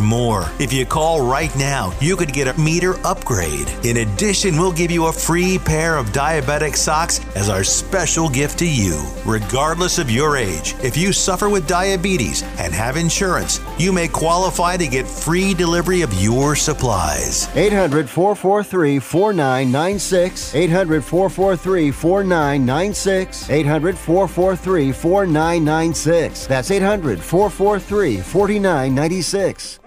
more. If you call right now, you could get a meter upgrade. In addition, we'll give you a free pair of diabetic socks as our special gift to you. Regardless of your age, if you suffer with diabetes and have insurance, you may qualify to get free delivery of your supplies. 800 443 4996. 800 443 4996. 800 443 4996. That's 800 443 4996.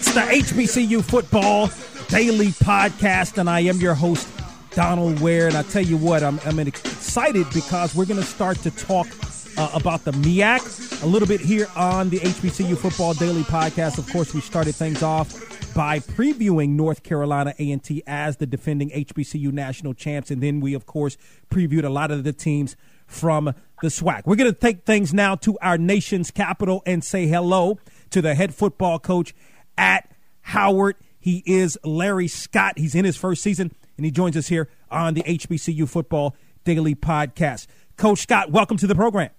It's the HBCU Football Daily Podcast, and I am your host, Donald Ware. And I tell you what, I'm, I'm excited because we're going to start to talk uh, about the MEAC a little bit here on the HBCU Football Daily Podcast. Of course, we started things off by previewing North Carolina A&T as the defending HBCU national champs, and then we, of course, previewed a lot of the teams from the SWAC. We're going to take things now to our nation's capital and say hello to the head football coach at Howard. He is Larry Scott. He's in his first season, and he joins us here on the HBCU Football Daily Podcast. Coach Scott, welcome to the program.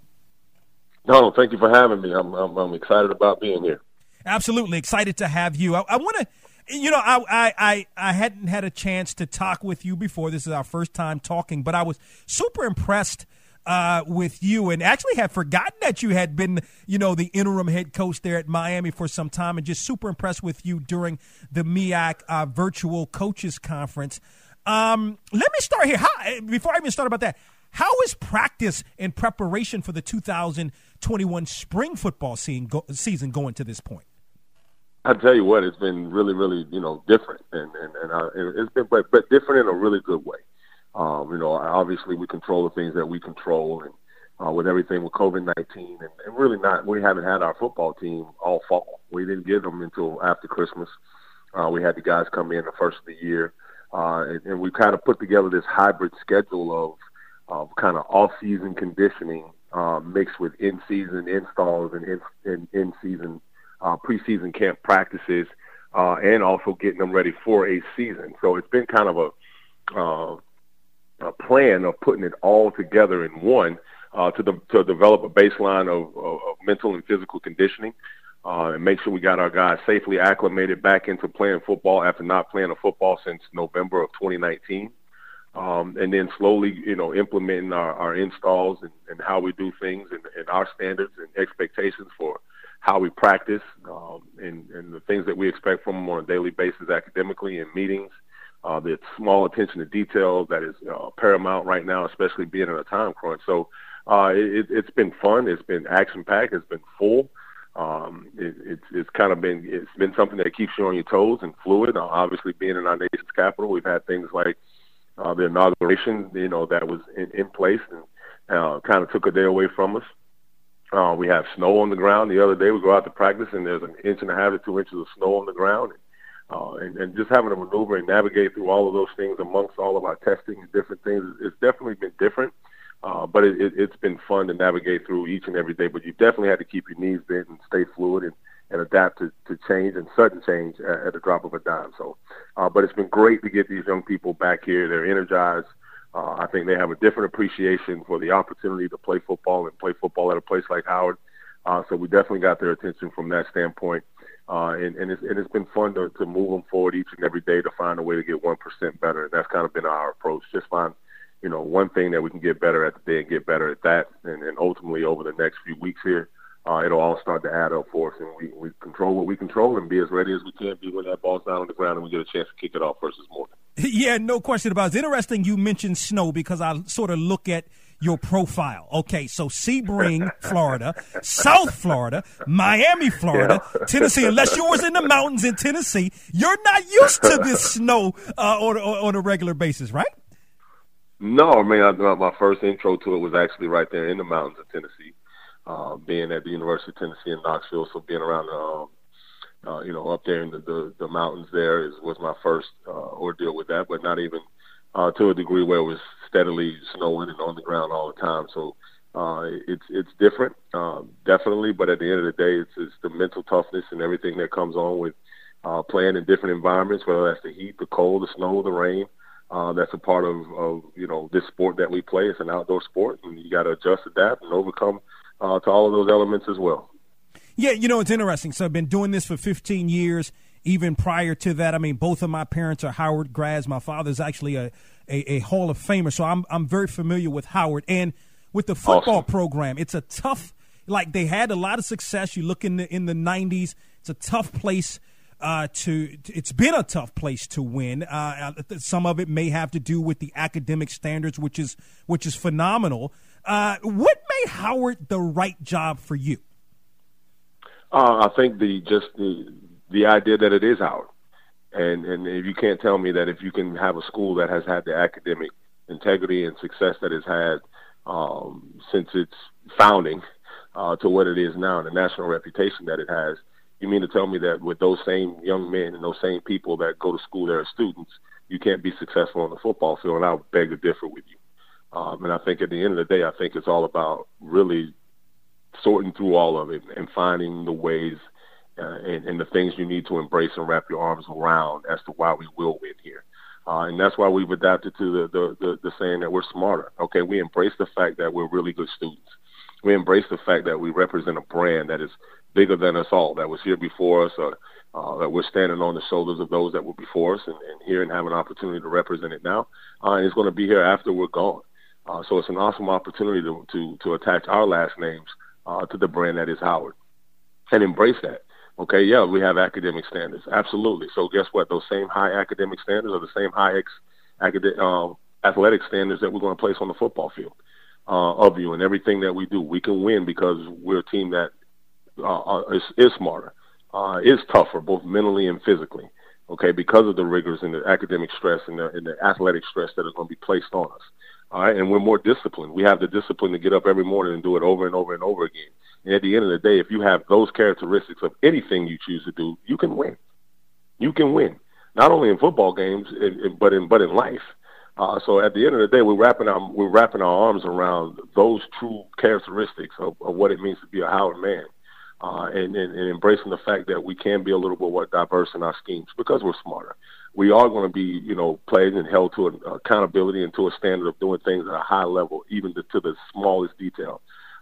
No, thank you for having me. I'm, I'm, I'm excited about being here. Absolutely excited to have you. I, I want to, you know, I, I, I, I hadn't had a chance to talk with you before. This is our first time talking, but I was super impressed – uh, with you and actually had forgotten that you had been, you know, the interim head coach there at Miami for some time and just super impressed with you during the MEAC uh, virtual coaches conference. Um, let me start here. How, before I even start about that, how is practice and preparation for the 2021 spring football season, going to this point? I tell you what, it's been really, really, you know, different, and and, and uh, it's been, but, but different in a really good way. Um, you know, obviously we control the things that we control, and uh, with everything with COVID nineteen, and, and really not, we haven't had our football team all fall. We didn't get them until after Christmas. Uh, we had the guys come in the first of the year, uh, and, and we kind of put together this hybrid schedule of kind of off-season conditioning uh, mixed with in-season installs and in, in, in-season uh, preseason camp practices, uh, and also getting them ready for a season. So it's been kind of a uh, a plan of putting it all together in one uh, to, de- to develop a baseline of, of, of mental and physical conditioning uh, and make sure we got our guys safely acclimated back into playing football after not playing a football since November of 2019. Um, and then slowly, you know, implementing our, our installs and, and how we do things and, and our standards and expectations for how we practice um, and, and the things that we expect from them on a daily basis academically in meetings uh, the small attention to detail that is uh, paramount right now, especially being in a time crunch. So uh, it, it's been fun. It's been action packed. It's been full. Um, it, it's it's kind of been it's been something that keeps you on your toes and fluid. Uh, obviously, being in our nation's capital, we've had things like uh, the inauguration, you know, that was in, in place and uh, kind of took a day away from us. Uh, we have snow on the ground. The other day, we go out to practice, and there's an inch and a half to two inches of snow on the ground. And uh, and, and just having to maneuver and navigate through all of those things amongst all of our testing and different things, it's definitely been different. Uh, but it, it, it's been fun to navigate through each and every day. But you definitely had to keep your knees bent and stay fluid and, and adapt to, to change and sudden change at, at the drop of a dime. So, uh, but it's been great to get these young people back here. They're energized. Uh, I think they have a different appreciation for the opportunity to play football and play football at a place like Howard. Uh, so we definitely got their attention from that standpoint. Uh, and, and, it's, and it's been fun to, to move them forward each and every day to find a way to get 1% better. And that's kind of been our approach. Just find, you know, one thing that we can get better at the day and get better at that. And, and ultimately over the next few weeks here, uh, it'll all start to add up for us. And we, we control what we control and be as ready as we can be when that ball's down on the ground and we get a chance to kick it off versus Morgan. Yeah, no question about it. It's interesting you mentioned snow because I sort of look at your profile. Okay, so Sebring, Florida, South Florida, Miami, Florida, yeah. Tennessee. Unless you was in the mountains in Tennessee, you're not used to this snow uh, on, on a regular basis, right? No, I mean, I, my first intro to it was actually right there in the mountains of Tennessee, uh, being at the University of Tennessee in Knoxville. So being around, um, uh, you know, up there in the, the, the mountains there is was my first uh, ordeal with that, but not even uh, to a degree where it was steadily snowing and on the ground all the time. So uh, it's it's different, um, definitely. But at the end of the day, it's, it's the mental toughness and everything that comes on with uh, playing in different environments, whether that's the heat, the cold, the snow, the rain. Uh, that's a part of, of you know this sport that we play. It's an outdoor sport, and you got to adjust, adapt, and overcome uh, to all of those elements as well. Yeah, you know it's interesting. So I've been doing this for 15 years. Even prior to that, I mean, both of my parents are Howard grads. My father's actually a, a, a Hall of Famer, so I'm I'm very familiar with Howard and with the football awesome. program. It's a tough, like they had a lot of success. You look in the in the 90s. It's a tough place uh, to it's been a tough place to win. Uh, uh, some of it may have to do with the academic standards, which is which is phenomenal. Uh, what made Howard the right job for you? Uh, I think the just the the idea that it is out. and and if you can't tell me that if you can have a school that has had the academic integrity and success that it's had um, since its founding uh, to what it is now, and the national reputation that it has you mean to tell me that with those same young men and those same people that go to school there as students, you can't be successful on the football field? And I beg to differ with you. Um, and I think at the end of the day, I think it's all about really sorting through all of it and finding the ways uh, and, and the things you need to embrace and wrap your arms around as to why we will win here. Uh, and that's why we've adapted to the, the, the, the saying that we're smarter. Okay, we embrace the fact that we're really good students. We embrace the fact that we represent a brand that is bigger than us all that was here before us, or uh, that we're standing on the shoulders of those that were before us, and, and here and have an opportunity to represent it now. Uh, and it's going to be here after we're gone. Uh, so it's an awesome opportunity to to, to attach our last names uh, to the brand that is Howard, and embrace that. Okay, yeah, we have academic standards, absolutely. So guess what? Those same high academic standards are the same high ex- um, athletic standards that we're going to place on the football field uh, of you and everything that we do. We can win because we're a team that uh, uh, is, is smarter, uh, is tougher, both mentally and physically. Okay, because of the rigors and the academic stress and the, and the athletic stress that are going to be placed on us. All right, and we're more disciplined. We have the discipline to get up every morning and do it over and over and over again. And at the end of the day, if you have those characteristics of anything you choose to do, you can win. You can win, not only in football games, but in but in life. Uh, so at the end of the day, we're wrapping our we're wrapping our arms around those true characteristics of, of what it means to be a Howard man uh, and, and, and embracing the fact that we can be a little bit more diverse in our schemes because we're smarter. We are going to be, you know, played and held to an accountability and to a standard of doing things at a high level, even to, to the smallest detail.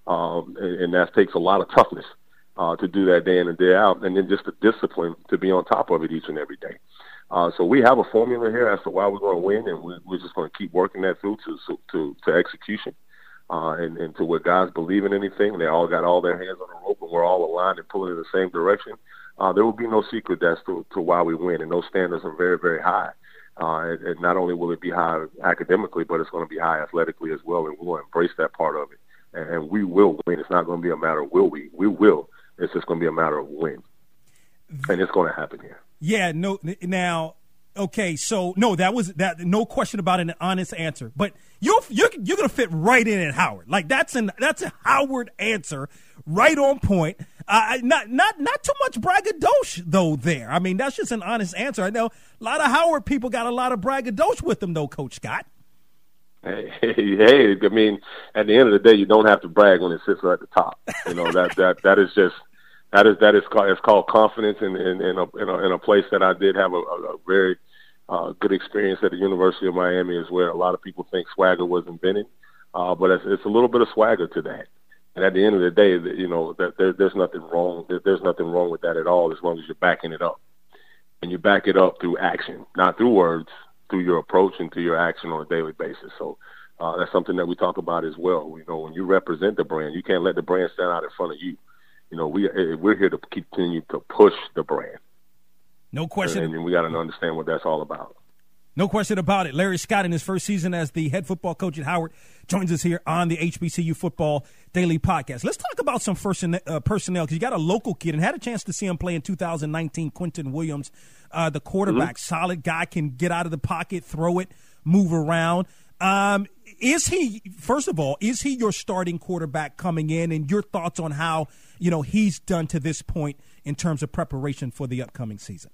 Um, and, and that takes a lot of toughness uh, to do that day in and day out, and then just the discipline to be on top of it each and every day. Uh, so we have a formula here as to why we're going to win, and we, we're just going to keep working that through to to, to execution uh, and, and to where guys believe in anything. They all got all their hands on the rope, and we're all aligned and pulling in the same direction. Uh, there will be no secret as to, to why we win, and those standards are very, very high. Uh, and, and not only will it be high academically, but it's going to be high athletically as well, and we'll embrace that part of it. And, and we will win. It's not going to be a matter of will we. We will. It's just going to be a matter of when, and it's going to happen here. Yeah. No. Now, okay. So no, that was that. No question about it, an honest answer. But you're you're you're gonna fit right in at Howard. Like that's an that's a Howard answer, right on point. Uh, not not not too much braggadocio though. There, I mean that's just an honest answer. I know a lot of Howard people got a lot of braggadocio with them though, Coach Scott. Hey, hey, I mean, at the end of the day, you don't have to brag when it sits at the top. You know that that that is just that is that is called it's called confidence in in, in, a, in a in a place that I did have a, a, very uh, good experience at the University of Miami is where a lot of people think swagger was invented, uh, but it's, it's a little bit of swagger to that. And at the end of the day, you know, that there, there's nothing wrong. There's nothing wrong with that at all, as long as you're backing it up, and you back it up through action, not through words, through your approach and through your action on a daily basis. So uh, that's something that we talk about as well. You know, when you represent the brand, you can't let the brand stand out in front of you. You know, we we're here to continue to push the brand. No question. And, and we got to understand what that's all about. No question about it. Larry Scott, in his first season as the head football coach at Howard, joins us here on the HBCU Football Daily Podcast. Let's talk about some uh, personnel because you got a local kid and had a chance to see him play in 2019. Quentin Williams, uh, the quarterback, mm-hmm. solid guy, can get out of the pocket, throw it, move around. Um, is he first of all is he your starting quarterback coming in and your thoughts on how you know he's done to this point in terms of preparation for the upcoming season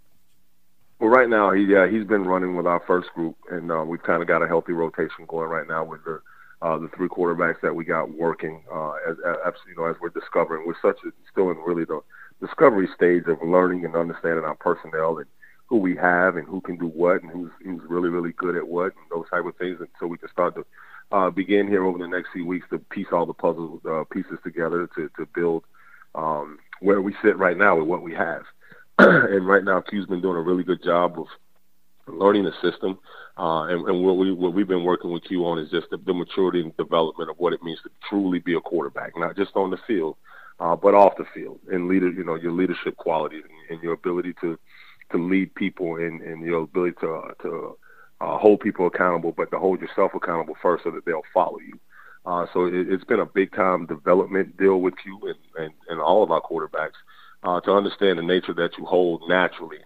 well, right now, he yeah, he's been running with our first group, and uh, we've kind of got a healthy rotation going right now with the uh, the three quarterbacks that we got working. Uh, as, as you know, as we're discovering, we're such a, still in really the discovery stage of learning and understanding our personnel and who we have and who can do what and who's who's really really good at what and those type of things, and so we can start to uh, begin here over the next few weeks to piece all the puzzle uh, pieces together to to build um, where we sit right now with what we have. and right now, Q's been doing a really good job of learning the system. Uh, and, and what we what we've been working with Q on is just the, the maturity and development of what it means to truly be a quarterback, not just on the field, uh, but off the field, and leader, you know, your leadership qualities and, and your ability to to lead people and, and your ability to to uh, hold people accountable, but to hold yourself accountable first, so that they'll follow you. Uh, so it, it's been a big time development deal with you and, and, and all of our quarterbacks uh, to understand the nature that you hold naturally,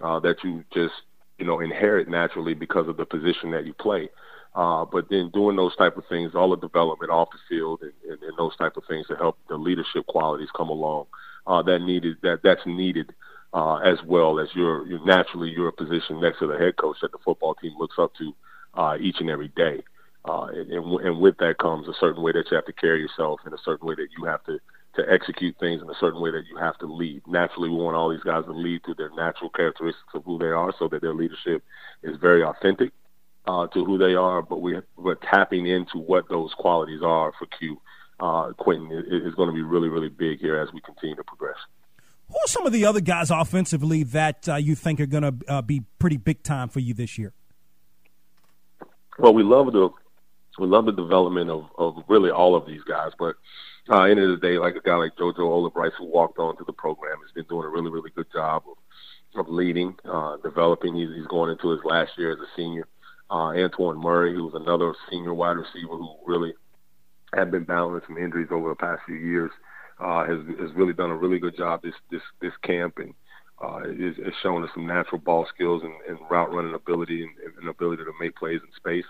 uh, that you just you know inherit naturally because of the position that you play. Uh, but then doing those type of things, all the development off the field and, and, and those type of things to help the leadership qualities come along, uh, that needed that that's needed uh, as well as you're, you're naturally you're a position next to the head coach that the football team looks up to uh, each and every day. Uh, and, and with that comes a certain way that you have to carry yourself and a certain way that you have to to execute things in a certain way that you have to lead. Naturally, we want all these guys to lead through their natural characteristics of who they are, so that their leadership is very authentic uh, to who they are. But we, we're tapping into what those qualities are for Q. Uh, Quentin is, is going to be really, really big here as we continue to progress. Who are some of the other guys offensively that uh, you think are going to uh, be pretty big time for you this year? Well, we love the we love the development of, of really all of these guys, but uh, end of the day, like a guy like JoJo Olibryce who walked on to the program has been doing a really, really good job of, of leading, uh, developing. He's, he's going into his last year as a senior. Uh, Antoine Murray, who was another senior wide receiver who really had been battling some injuries over the past few years, uh, has has really done a really good job this this this camp and uh, is, is showing us some natural ball skills and, and route running ability and, and ability to make plays in space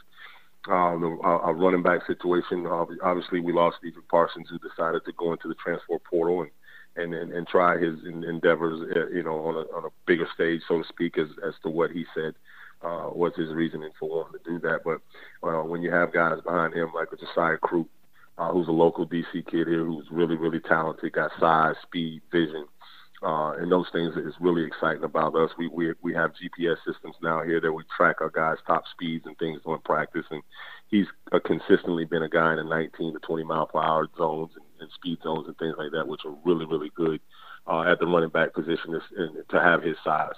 uh, the, uh, running back situation. Obviously, we lost Stephen Parsons, who decided to go into the transfer portal and and and, and try his endeavors, uh, you know, on a on a bigger stage, so to speak, as as to what he said uh, was his reasoning for wanting to do that. But uh, when you have guys behind him like a Josiah Croup, uh, who's a local DC kid here, who's really really talented, got size, speed, vision. Uh, and those things is really exciting about us. We we we have GPS systems now here that we track our guys' top speeds and things during practice, and he's uh, consistently been a guy in the 19 to 20 mile per hour zones and, and speed zones and things like that, which are really really good uh, at the running back position to have his size.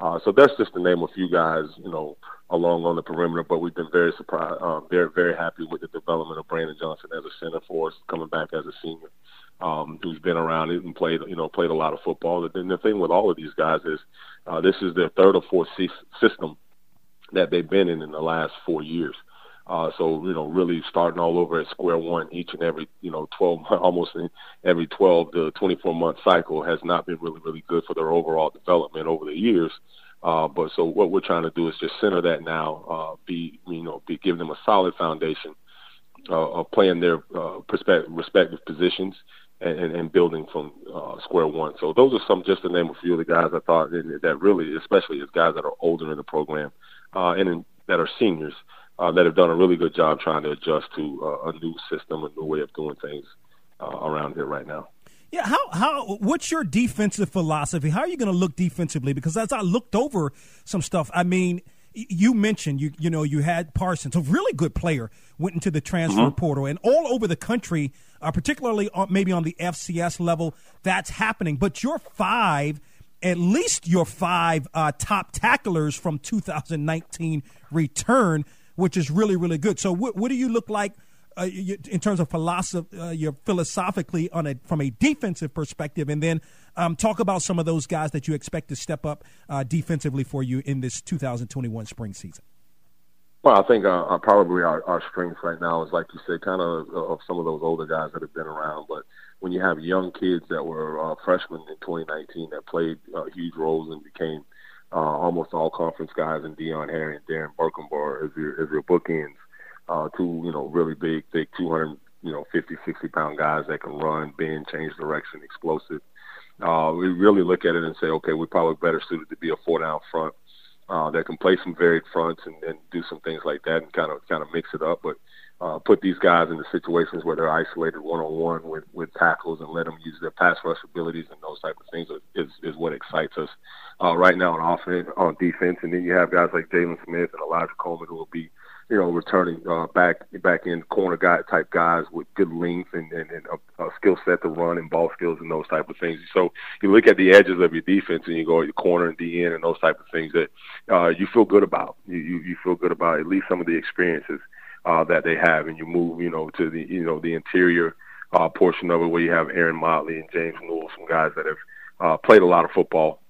Uh, so that's just to name a few guys, you know, along on the perimeter. But we've been very surprised, uh, very very happy with the development of Brandon Johnson as a center for us, coming back as a senior um, who's been around it and played, you know, played a lot of football. And the thing with all of these guys is uh, this is their third or fourth system that they've been in in the last four years. Uh, so you know, really starting all over at square one each and every you know 12 almost every 12 to 24 month cycle has not been really really good for their overall development over the years. Uh, but so what we're trying to do is just center that now, uh, be you know, be give them a solid foundation uh, of playing their uh, respective positions and, and building from uh, square one. So those are some, just to name a few of the guys I thought that really, especially as guys that are older in the program and in, that are seniors, uh, that have done a really good job trying to adjust to uh, a new system, a new way of doing things uh, around here right now. Yeah, how how what's your defensive philosophy? How are you going to look defensively? Because as I looked over some stuff, I mean – you mentioned you you know you had Parsons, a really good player, went into the transfer mm-hmm. portal, and all over the country, uh, particularly on, maybe on the FCS level, that's happening. But your five, at least your five uh, top tacklers from 2019 return, which is really really good. So what, what do you look like? Uh, in terms of philosophy, uh, philosophically on a from a defensive perspective, and then um, talk about some of those guys that you expect to step up uh, defensively for you in this 2021 spring season. Well, I think uh, uh, probably our, our strength right now is, like you said, kind of of some of those older guys that have been around. But when you have young kids that were uh, freshmen in 2019 that played uh, huge roles and became uh, almost all conference guys, and Dion Harry and Darren Burkenbar as your as your bookends, uh, two you know really big, thick, 200 you know 50, 60 pound guys that can run, bend, change direction, explosive. Uh, we really look at it and say, okay, we're probably better suited to be a four down front uh, that can play some varied fronts and, and do some things like that and kind of kind of mix it up. But uh, put these guys into situations where they're isolated one on one with with tackles and let them use their pass rush abilities and those type of things is is what excites us uh, right now on offense on defense. And then you have guys like Jalen Smith and Elijah Coleman who will be you know, returning uh, back back in corner guy type guys with good length and, and, and a, a skill set to run and ball skills and those type of things. So you look at the edges of your defense and you go your corner and DN and those type of things that uh, you feel good about. You, you you feel good about at least some of the experiences uh, that they have, and you move you know to the you know the interior uh, portion of it where you have Aaron Motley and James Newell, some guys that have uh, played a lot of football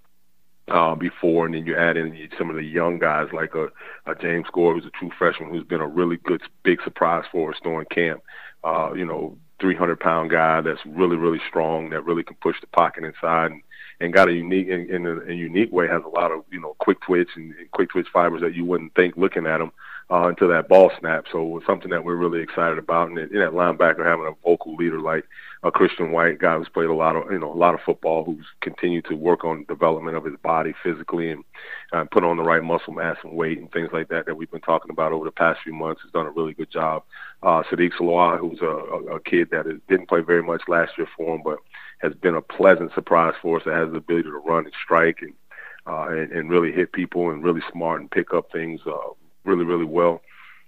uh, before, and then you add in some of the young guys like a, a James Gore, who's a true freshman, who's been a really good big surprise for us during camp. Uh, you know, 300 pound guy that's really really strong, that really can push the pocket inside, and, and got a unique in, in a, a unique way has a lot of you know quick twitch and, and quick twitch fibers that you wouldn't think looking at him uh, until that ball snap. So it's something that we're really excited about, and in that linebacker having a vocal leader like a Christian White, guy who's played a lot of you know a lot of football, who's continued to work on development of his body physically and uh, put on the right muscle mass and weight and things like that that we've been talking about over the past few months. Has done a really good job. Uh, Sadiq Saloua, who's a, a, a kid that is, didn't play very much last year for him, but has been a pleasant surprise for us. That has the ability to run and strike and uh, and, and really hit people and really smart and pick up things uh, really really well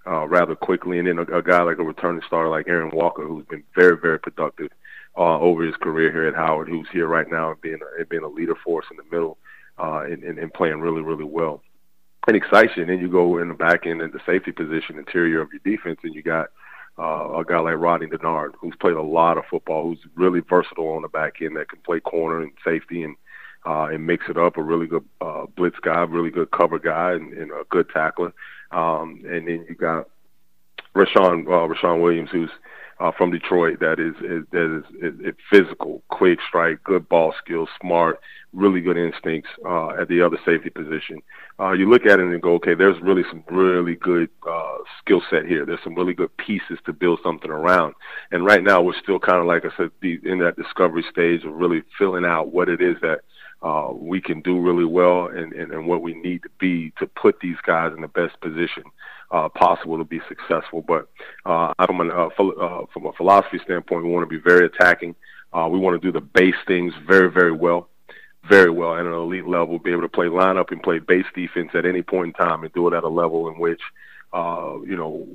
uh, rather quickly. And then a, a guy like a returning star like Aaron Walker, who's been very, very productive uh, over his career here at Howard, who's here right now and being a, being a leader for us in the middle uh, and, and, and playing really, really well. And excites you. And then you go in the back end at the safety position, interior of your defense, and you got uh, a guy like Rodney Denard, who's played a lot of football, who's really versatile on the back end, that can play corner and safety and uh, and mix it up. A really good uh, blitz guy, really good cover guy, and, and a good tackler. Um, and then you got Rashawn uh, Rashawn Williams, who's uh, from Detroit, that is, is that is, is, is physical, quick strike, good ball skills, smart, really good instincts uh, at the other safety position. Uh, you look at it and go, okay, there's really some really good uh, skill set here. There's some really good pieces to build something around. And right now, we're still kind of like I said, in that discovery stage of really filling out what it is that uh, we can do really well and, and, and what we need to be to put these guys in the best position uh, possible to be successful. But uh, from, an, uh, uh, from a philosophy standpoint, we want to be very attacking. Uh, we want to do the base things very, very well, very well at an elite level. Be able to play lineup and play base defense at any point in time, and do it at a level in which uh, you know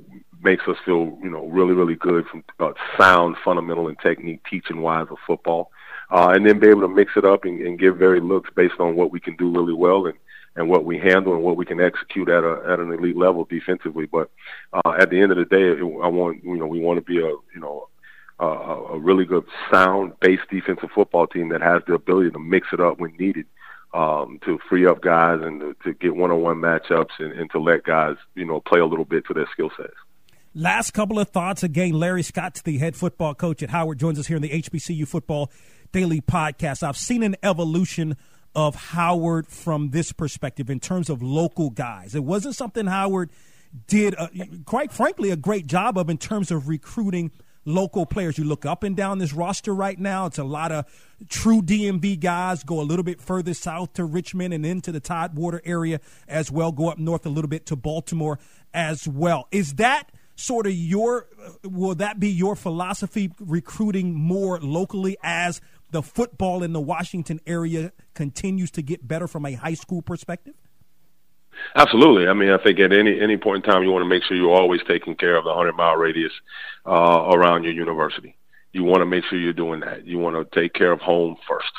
makes us feel you know really, really good from uh, sound, fundamental, and technique teaching wise of football and then be able to mix it up and, and give varied looks based on what we can do really well and and what we handle and what we can execute at a at an elite level defensively. But uh, at the end of the day, I want you know we want to be a you know a, a really good sound base defensive football team that has the ability to mix it up when needed. Um, to free up guys and to, to get one-on-one matchups and, and to let guys, you know, play a little bit to their skill sets. Last couple of thoughts. Again, Larry Scott, the head football coach at Howard, joins us here in the HBCU football daily podcast. I've seen an evolution of Howard from this perspective in terms of local guys. It wasn't something Howard did, uh, quite frankly, a great job of in terms of recruiting local players. You look up and down this roster right now, it's a lot of true DMV guys. Go a little bit further south to Richmond and into the Tidewater area as well. Go up north a little bit to Baltimore as well. Is that sort of your, will that be your philosophy recruiting more locally as – the football in the Washington area continues to get better from a high school perspective? Absolutely. I mean, I think at any any point in time, you want to make sure you're always taking care of the 100 mile radius uh, around your university. You want to make sure you're doing that. You want to take care of home first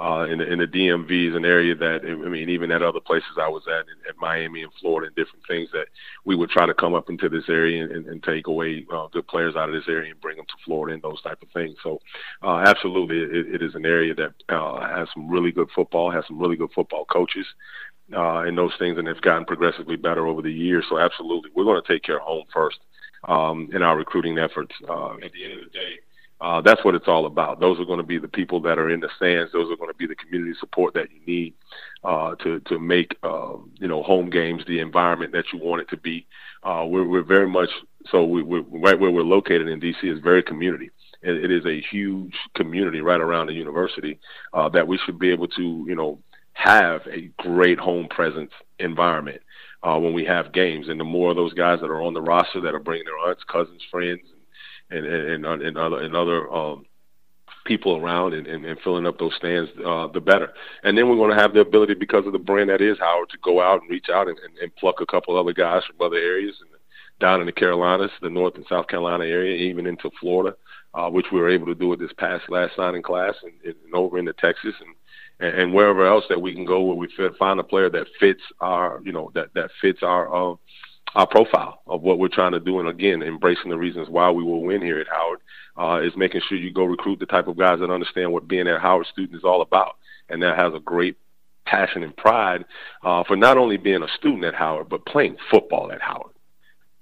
uh, in, the, in the DMV is an area that I mean, even at other places I was at, at Miami and Florida and different things that we would try to come up into this area and, and take away uh, good players out of this area and bring them to Florida and those type of things. So, uh, absolutely, it, it is an area that uh, has some really good football, has some really good football coaches. uh, and those things, and it's gotten progressively better over the years. So absolutely, we're going to take care of home first um, in our recruiting efforts. Uh, at the end of the day, uh, that's what it's all about. Those are going to be the people that are in the stands. Those are going to be the community support that you need uh, to to make uh, you know home games the environment that you want it to be. Uh, we're, we're very much so. We, we're right where we're located in DC is very community. It, it is a huge community right around the university uh, that we should be able to you know have a great home presence environment uh, when we have games. And the more of those guys that are on the roster that are bringing their aunts, cousins, friends, and and and, and other and other um, people around and, and, and filling up those stands, uh, the better. And then we're going to have the ability, because of the brand that is Howard, to go out and reach out and, and, and pluck a couple other guys from other areas and down in the Carolinas, the North and South Carolina area, even into Florida, uh, which we were able to do with this past last signing class, and, and over into Texas and and, and wherever else that we can go where we fit, find a player that fits our, you know, that that fits our uh, our profile of what we're trying to do. And again, embracing the reasons why we will win here at Howard uh, is making sure you go recruit the type of guys that understand what being a Howard student is all about, and that has a great passion and pride uh, for not only being a student at Howard but playing football at Howard.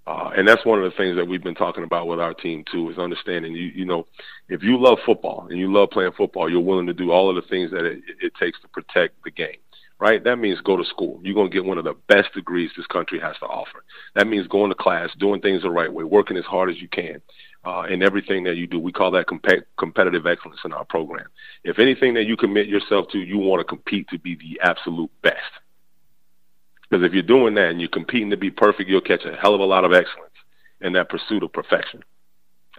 Uh, and that's one of the things that we've been talking about with our team too, is understanding you you know, if you love football and you love playing football, you're willing to do all of the things that it, it takes to protect the game. Right? That means go to school. You're going to get one of the best degrees this country has to offer. That means going to class, doing things the right way, working as hard as you can uh, in everything that you do. We call that comp- competitive excellence in our program. If anything that you commit yourself to, you want to compete to be the absolute best. Because if you're doing that and you're competing to be perfect, you'll catch a hell of a lot of excellence in that pursuit of perfection.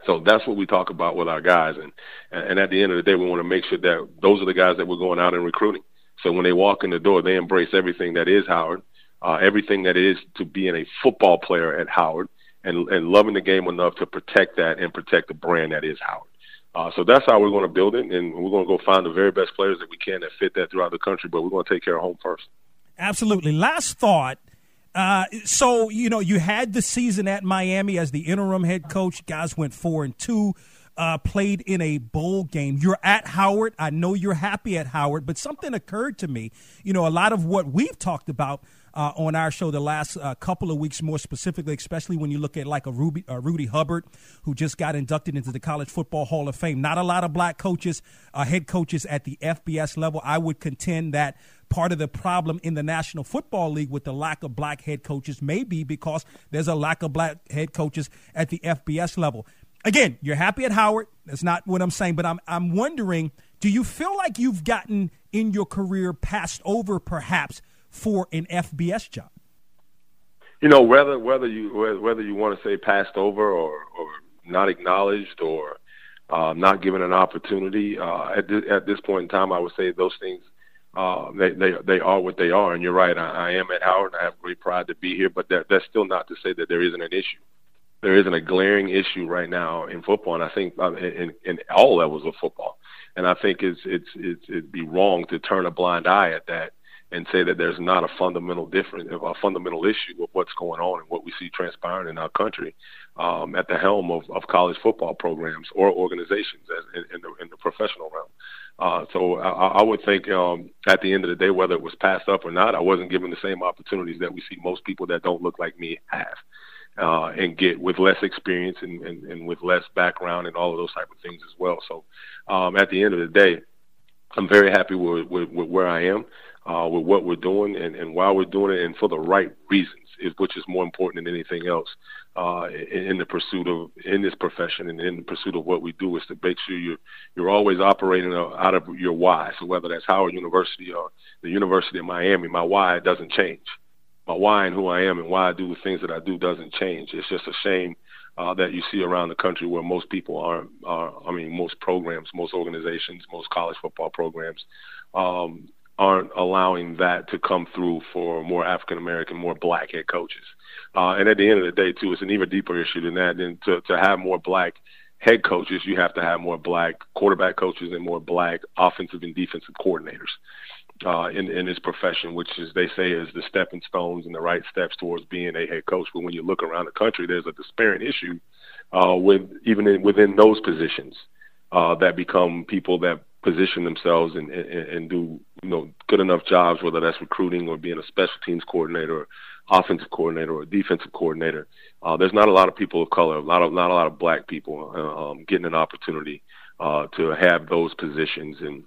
So that's what we talk about with our guys, and and at the end of the day, we want to make sure that those are the guys that we're going out and recruiting. So when they walk in the door, they embrace everything that is Howard, uh, everything that is to being a football player at Howard, and and loving the game enough to protect that and protect the brand that is Howard. Uh, so that's how we're going to build it, and we're going to go find the very best players that we can that fit that throughout the country. But we're going to take care of home first. Absolutely. Last thought. Uh, so you know you had the season at Miami as the interim head coach. Guys went four and two. Uh, played in a bowl game. You're at Howard. I know you're happy at Howard, but something occurred to me. You know, a lot of what we've talked about uh, on our show the last uh, couple of weeks, more specifically, especially when you look at like a Ruby, uh, Rudy Hubbard, who just got inducted into the College Football Hall of Fame. Not a lot of black coaches, uh, head coaches at the FBS level. I would contend that part of the problem in the National Football League with the lack of black head coaches may be because there's a lack of black head coaches at the FBS level. Again, you're happy at Howard. That's not what I'm saying, but I'm I'm wondering, do you feel like you've gotten in your career passed over perhaps for an FBS job? You know, whether whether you whether you want to say passed over or or not acknowledged or uh, not given an opportunity uh, at this, at this point in time, I would say those things uh, they, they they are what they are. And you're right. I, I am at Howard. and I have great pride to be here, but that, that's still not to say that there isn't an issue. There isn't a glaring issue right now in football, and I think in, in all levels of football. And I think it's it's it's it'd be wrong to turn a blind eye at that and say that there's not a fundamental difference, a fundamental issue with what's going on and what we see transpiring in our country um, at the helm of, of college football programs or organizations as in, in, the, in the professional realm. Uh, so I, I would think um, at the end of the day, whether it was passed up or not, I wasn't given the same opportunities that we see most people that don't look like me have. Uh, and get with less experience and, and, and with less background and all of those type of things as well. So um, at the end of the day, I'm very happy with, with, with where I am, uh, with what we're doing, and, and why we're doing it, and for the right reasons, is, which is more important than anything else uh, in, in the pursuit of in this profession and in the pursuit of what we do is to make sure you're you're always operating out of your why. So whether that's Howard University or the University of Miami, my why doesn't change. My why and who I am and why I do the things that I do doesn't change. It's just a shame uh, that you see around the country where most people aren't, are, I mean, most programs, most organizations, most college football programs um, aren't allowing that to come through for more African American, more black head coaches. Uh, and at the end of the day, too, it's an even deeper issue than that. And to, to have more black head coaches, you have to have more black quarterback coaches and more black offensive and defensive coordinators uh, in, in this profession, which is they say is the stepping stones and the right steps towards being a head coach. But when you look around the country, there's a disparate issue uh, with even in, within those positions uh, that become people that position themselves and, and, and do you know good enough jobs, whether that's recruiting or being a special teams coordinator, or offensive coordinator, or defensive coordinator. Uh, there's not a lot of people of color, a lot of not a lot of black people uh, um, getting an opportunity uh, to have those positions and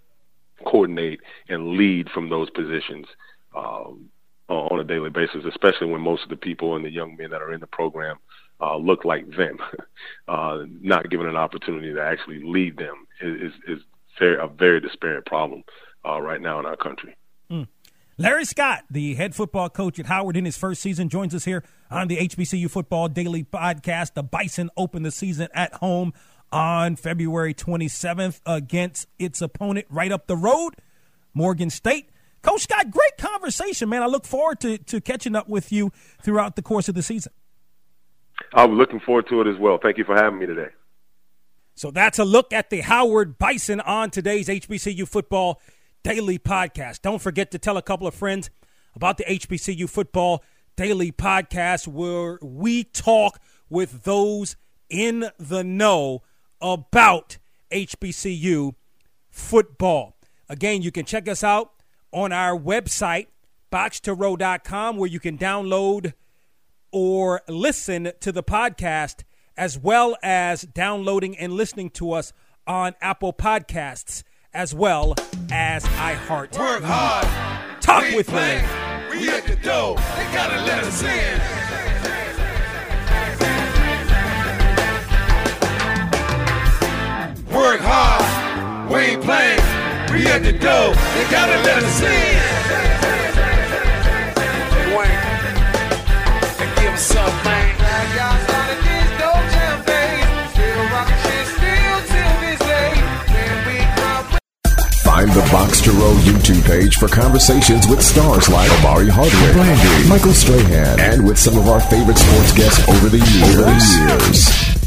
coordinate and lead from those positions. Um, on a daily basis, especially when most of the people and the young men that are in the program uh, look like them. uh, not given an opportunity to actually lead them is, is very, a very disparate problem uh, right now in our country. Mm. Larry Scott, the head football coach at Howard in his first season, joins us here on the HBCU Football Daily Podcast. The Bison open the season at home on February 27th against its opponent right up the road, Morgan State. Coach Scott, great conversation, man. I look forward to, to catching up with you throughout the course of the season. I'm looking forward to it as well. Thank you for having me today. So that's a look at the Howard Bison on today's HBCU Football Daily Podcast. Don't forget to tell a couple of friends about the HBCU Football Daily Podcast, where we talk with those in the know about HBCU football. Again, you can check us out on our website, boxtorow.com, where you can download or listen to the podcast as well as downloading and listening to us on Apple Podcasts as well as iHeart. Work hard. Talk with me. We at the door. They gotta let us in. Work hard. We ain't playing. We at the door. They gotta let us in. Find the Box to Row YouTube page for conversations with stars like Omari Hardwick, Brandy, Michael Strahan, and with some of our favorite sports guests over the years. Over the years.